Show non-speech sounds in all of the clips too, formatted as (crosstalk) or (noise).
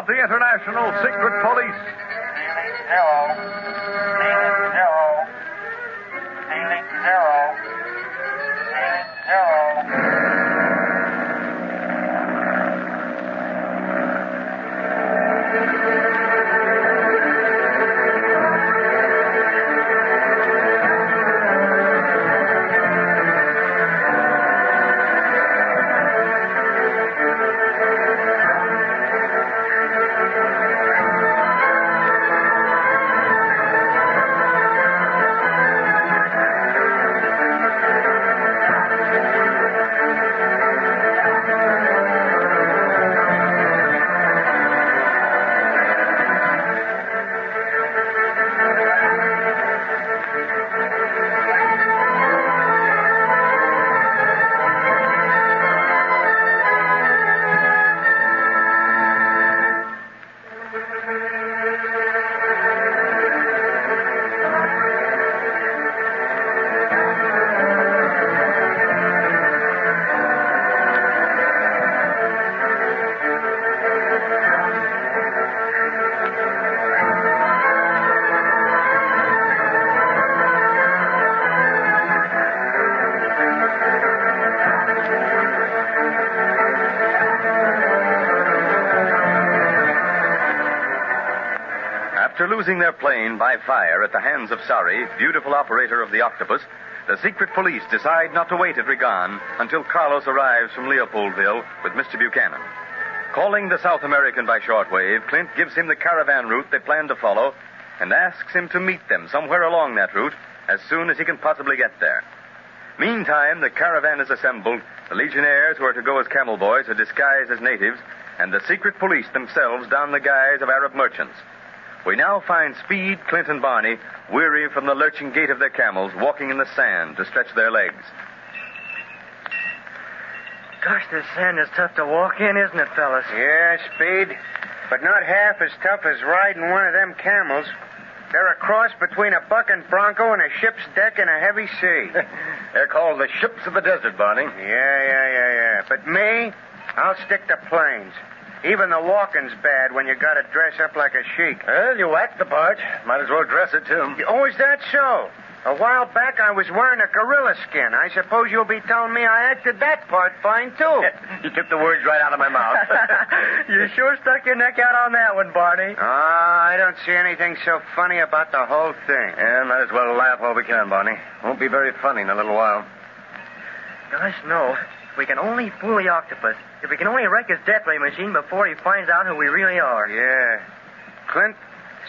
of the International Secret Police. Zero. Losing their plane by fire at the hands of Sari, beautiful operator of the Octopus, the secret police decide not to wait at Regan until Carlos arrives from Leopoldville with Mr. Buchanan. Calling the South American by shortwave, Clint gives him the caravan route they plan to follow and asks him to meet them somewhere along that route as soon as he can possibly get there. Meantime, the caravan is assembled, the legionnaires who are to go as camel boys are disguised as natives, and the secret police themselves don the guise of Arab merchants. We now find Speed, Clint, and Barney, weary from the lurching gait of their camels, walking in the sand to stretch their legs. Gosh, this sand is tough to walk in, isn't it, fellas? Yeah, Speed. But not half as tough as riding one of them camels. They're a cross between a bucking bronco and a ship's deck in a heavy sea. (laughs) They're called the ships of the desert, Barney. Yeah, yeah, yeah, yeah. But me, I'll stick to plains. Even the walking's bad when you gotta dress up like a sheik. Well, you act the part. Might as well dress it, too. Oh, is that so? A while back I was wearing a gorilla skin. I suppose you'll be telling me I acted that part fine, too. (laughs) You took the words right out of my mouth. (laughs) you sure stuck your neck out on that one, Barney. Ah, I don't see anything so funny about the whole thing. yeah, might as well laugh while we can, Barney. Won't be very funny in a little while. Gosh, no. If we can only fool the octopus, if we can only wreck his death ray machine before he finds out who we really are. Yeah. Clint,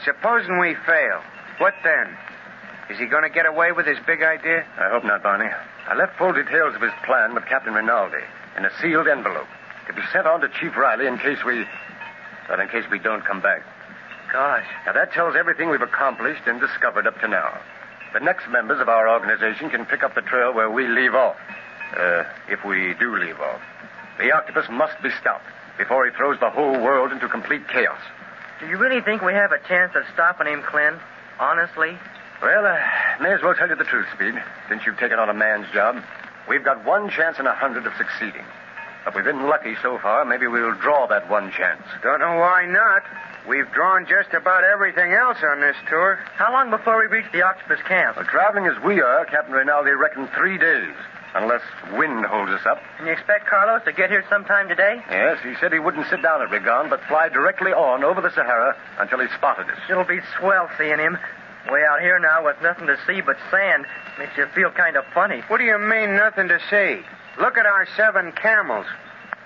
supposing we fail, what then? Is he going to get away with his big idea? I hope not, Barney. I left full details of his plan with Captain Rinaldi in a sealed envelope to be sent on to Chief Riley in case we. Well, in case we don't come back. Gosh. Now, that tells everything we've accomplished and discovered up to now. The next members of our organization can pick up the trail where we leave off. Uh, if we do leave off. The octopus must be stopped before he throws the whole world into complete chaos. Do you really think we have a chance of stopping him, Clint? Honestly? Well, uh, may as well tell you the truth, Speed, since you've taken on a man's job. We've got one chance in a hundred of succeeding. If we've been lucky so far, maybe we'll draw that one chance. Don't know why not. We've drawn just about everything else on this tour. How long before we reach the octopus camp? Well, traveling as we are, Captain Rinaldi reckoned three days, unless wind holds us up. Can you expect Carlos to get here sometime today? Yes, he said he wouldn't sit down at Rigon, but fly directly on over the Sahara until he spotted us. It'll be swell seeing him. Way out here now with nothing to see but sand makes you feel kind of funny. What do you mean, nothing to see? Look at our seven camels.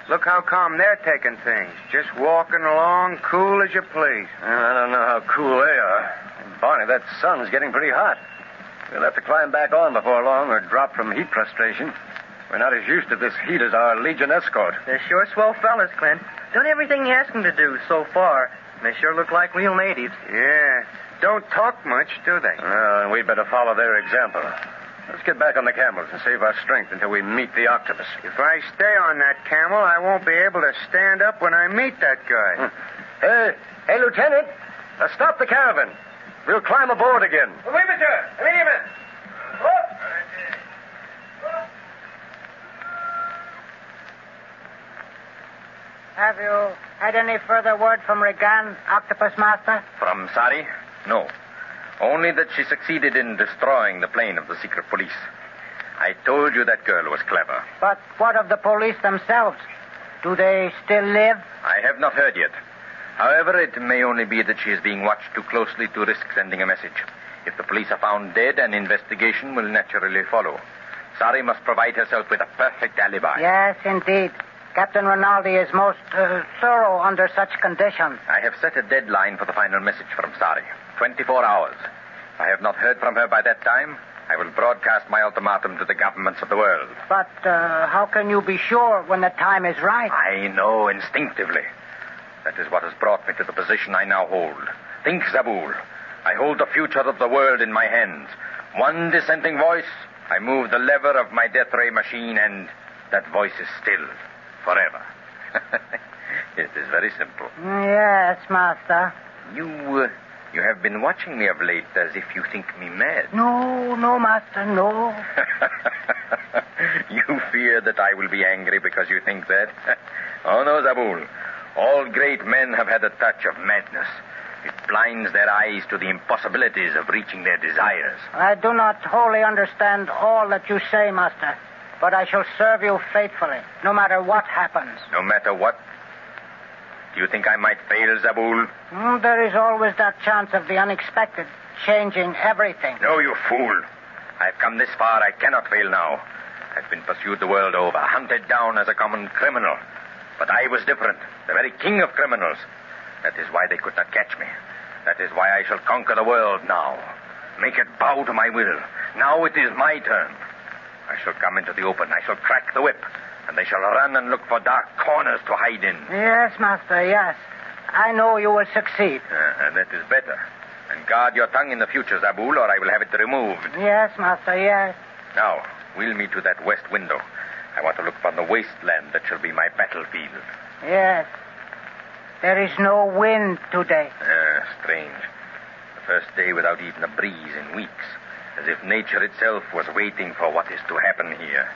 Look how calm they're taking things. Just walking along, cool as you please. Well, I don't know how cool they are. Barney, that sun's getting pretty hot. We'll have to climb back on before long or drop from heat frustration. We're not as used to this heat as our Legion escort. They're sure swell fellas, Clint. Done everything you asked them to do so far. They sure look like real natives. Yeah. Don't talk much, do they? Well, we'd better follow their example. Let's get back on the camels and save our strength until we meet the octopus. If I stay on that camel, I won't be able to stand up when I meet that guy. Hey, hey, Lieutenant, uh, stop the caravan. We'll climb aboard again. Oui, monsieur. Immediately. Have you Had any further word from Regan, Octopus Master? From Sari? No. Only that she succeeded in destroying the plane of the secret police. I told you that girl was clever. But what of the police themselves? Do they still live? I have not heard yet. However, it may only be that she is being watched too closely to risk sending a message. If the police are found dead, an investigation will naturally follow. Sari must provide herself with a perfect alibi. Yes, indeed. Captain Rinaldi is most uh, thorough under such conditions. I have set a deadline for the final message from Sari. 24 hours. If I have not heard from her by that time, I will broadcast my ultimatum to the governments of the world. But uh, how can you be sure when the time is right? I know instinctively. That is what has brought me to the position I now hold. Think, Zabul. I hold the future of the world in my hands. One dissenting voice, I move the lever of my death ray machine, and that voice is still forever. (laughs) it is very simple. Yes, Master. You, uh, you have been watching me of late as if you think me mad. No, no, Master, no. (laughs) you fear that I will be angry because you think that? (laughs) oh, no, Zabul. All great men have had a touch of madness. It blinds their eyes to the impossibilities of reaching their desires. I do not wholly understand all that you say, Master, but I shall serve you faithfully, no matter what happens. No matter what? Do you think I might fail, Zabul? Mm, there is always that chance of the unexpected, changing everything. No, you fool. I've come this far. I cannot fail now. I've been pursued the world over, hunted down as a common criminal. But I was different, the very king of criminals. That is why they could not catch me. That is why I shall conquer the world now. Make it bow to my will. Now it is my turn. I shall come into the open. I shall crack the whip. And they shall run and look for dark corners to hide in. Yes, Master, yes. I know you will succeed. Uh, and that is better. And guard your tongue in the future, Zabul, or I will have it removed. Yes, Master, yes. Now, wheel me to that west window. I want to look upon the wasteland that shall be my battlefield. Yes. There is no wind today. Ah, strange. The first day without even a breeze in weeks. As if nature itself was waiting for what is to happen here.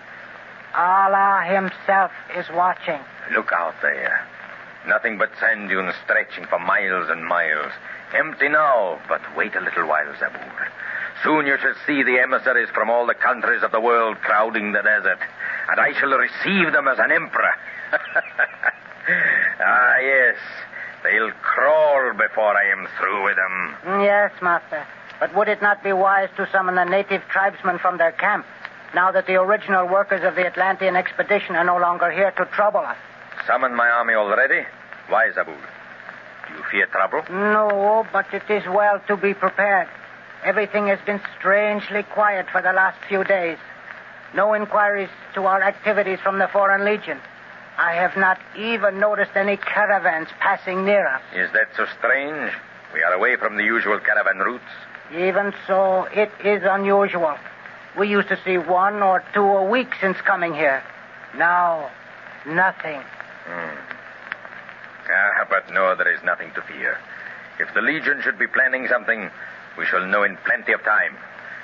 Allah Himself is watching. Look out there. Nothing but sand dunes stretching for miles and miles. Empty now, but wait a little while, Zabul. Soon you shall see the emissaries from all the countries of the world crowding the desert, and I shall receive them as an emperor. (laughs) ah, yes. They'll crawl before I am through with them. Yes, Master. But would it not be wise to summon the native tribesmen from their camp, now that the original workers of the Atlantean expedition are no longer here to trouble us? Summon my army already? Why, Zabul? Do you fear trouble? No, but it is well to be prepared. Everything has been strangely quiet for the last few days. No inquiries to our activities from the Foreign Legion. I have not even noticed any caravans passing near us. Is that so strange? We are away from the usual caravan routes. Even so, it is unusual. We used to see one or two a week since coming here. Now, nothing. Hmm. Ah, but no, there is nothing to fear. If the Legion should be planning something, we shall know in plenty of time.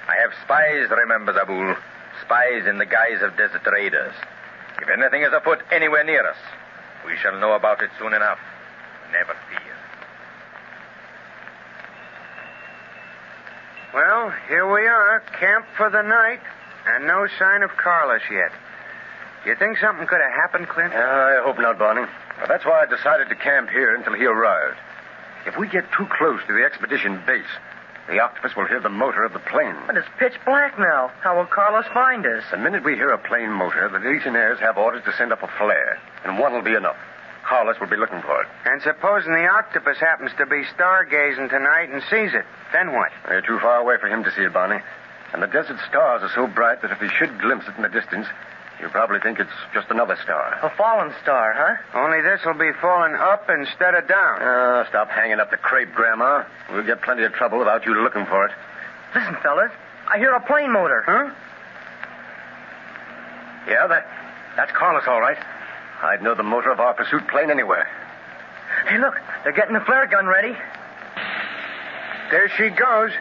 I have spies, remember, Zabul. Spies in the guise of desert raiders. If anything is afoot anywhere near us, we shall know about it soon enough. Never fear. Well, here we are, camped for the night, and no sign of Carlos yet. Do you think something could have happened, Clint? I hope not, Barney. Well, that's why I decided to camp here until he arrived. If we get too close to the expedition base, the octopus will hear the motor of the plane. But it's pitch black now. How will Carlos find us? The minute we hear a plane motor, the Legionnaires have orders to send up a flare, and one will be enough. Carlos will be looking for it. And supposing the octopus happens to be stargazing tonight and sees it, then what? We're too far away for him to see it, Barney. And the desert stars are so bright that if he should glimpse it in the distance, he'll probably think it's just another star. A fallen star, huh? Only this will be falling up instead of down. Ah, stop hanging up the crepe, Grandma. We'll get plenty of trouble without you looking for it. Listen, fellas. I hear a plane motor. Huh? Yeah, that, that's Carlos, all right. I'd know the motor of our pursuit plane anywhere. Hey, look. They're getting the flare gun ready. There she goes.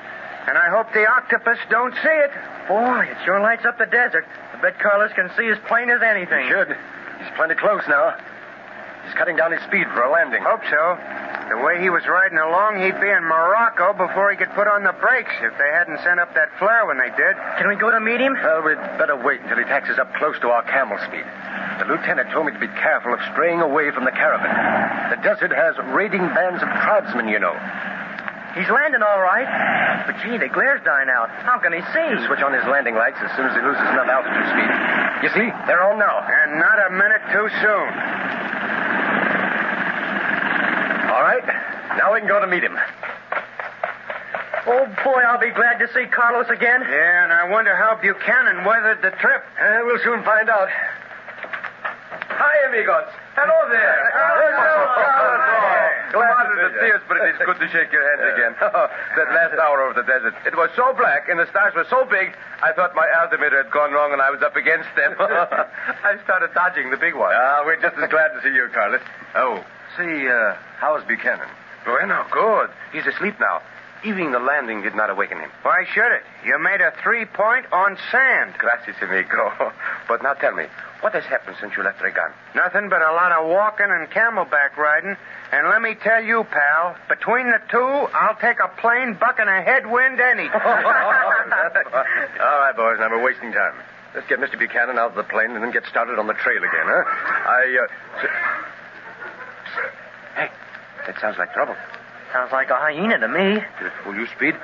And I hope the octopus don't see it. Boy, it sure lights up the desert. I bet Carlos can see as plain as anything. He should. He's plenty close now. He's cutting down his speed for a landing. Hope so. The way he was riding along, he'd be in Morocco before he could put on the brakes if they hadn't sent up that flare when they did. Can we go to meet him? Well, we'd better wait until he taxes up close to our camel speed. The lieutenant told me to be careful of straying away from the caravan. The desert has raiding bands of tribesmen, you know. He's landing all right. But gee, the glare's dying out. How can he see? He'll switch on his landing lights as soon as he loses enough altitude speed. You see, they're on now. And not a minute too soon. All right, now we can go to meet him. Oh, boy, I'll be glad to see Carlos again. Yeah, and I wonder how Buchanan weathered the trip. Uh, we'll soon find out. Hi, amigos. Hello there. Glad to see us, but it is good to shake your hands again. (laughs) (laughs) that last hour over the desert, it was so black and the stars were so big, I thought my altimeter had gone wrong and I was up against them. (laughs) I started dodging the big one. Ah, we're just as glad to see you, Carlos. Oh, see, uh, how's Buchanan? Bueno, good. He's asleep now. Even the landing did not awaken him. Why should it? You made a three point on sand. Gracias, amigo. (laughs) But now tell me, what has happened since you left Regan? Nothing but a lot of walking and camelback riding. And let me tell you, pal, between the two, I'll take a plane bucking a headwind any (laughs) (laughs) All right, boys, now we're wasting time. Let's get Mr. Buchanan out of the plane and then get started on the trail again, huh? I, uh. Hey, that sounds like trouble. Sounds like a hyena to me. Did it fool you, Speed?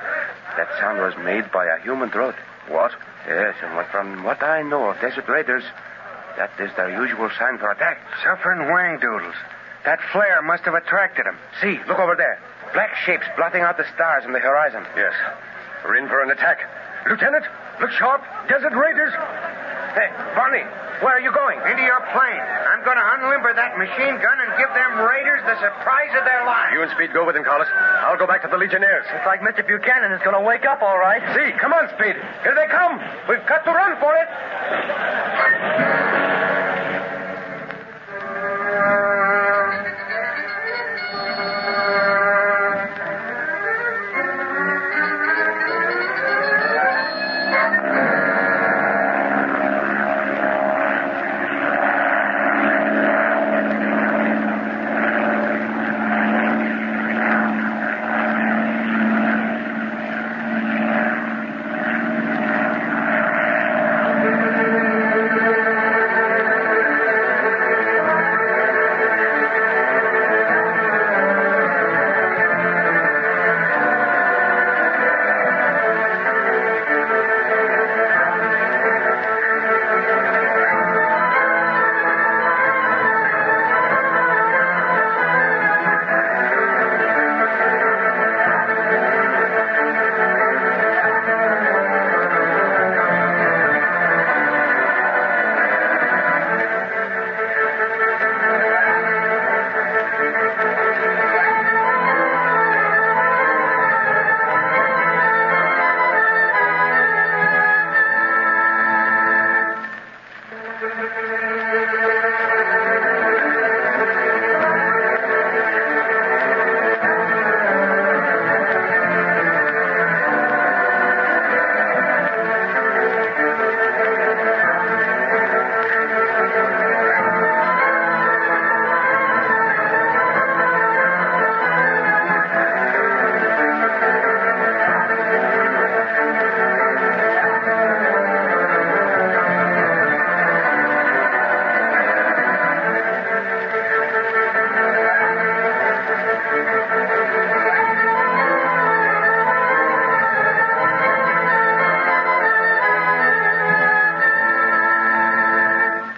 That sound was made by a human throat. What? Yes, and from what I know of desert raiders, that is their usual sign for attack. Suffering wang doodles. That flare must have attracted them. See, look over there. Black shapes blotting out the stars in the horizon. Yes. We're in for an attack. Lieutenant, look sharp. Desert Raiders. Hey, Barney, where are you going? Into your plane. I'm going to unlimber that machine gun and give them raiders the surprise of their lives. You and Speed go with him, Carlos. I'll go back to the Legionnaires. It's like Mr. Buchanan is going to wake up all right. See, come on, Speed. Here they come. We've got to run for it.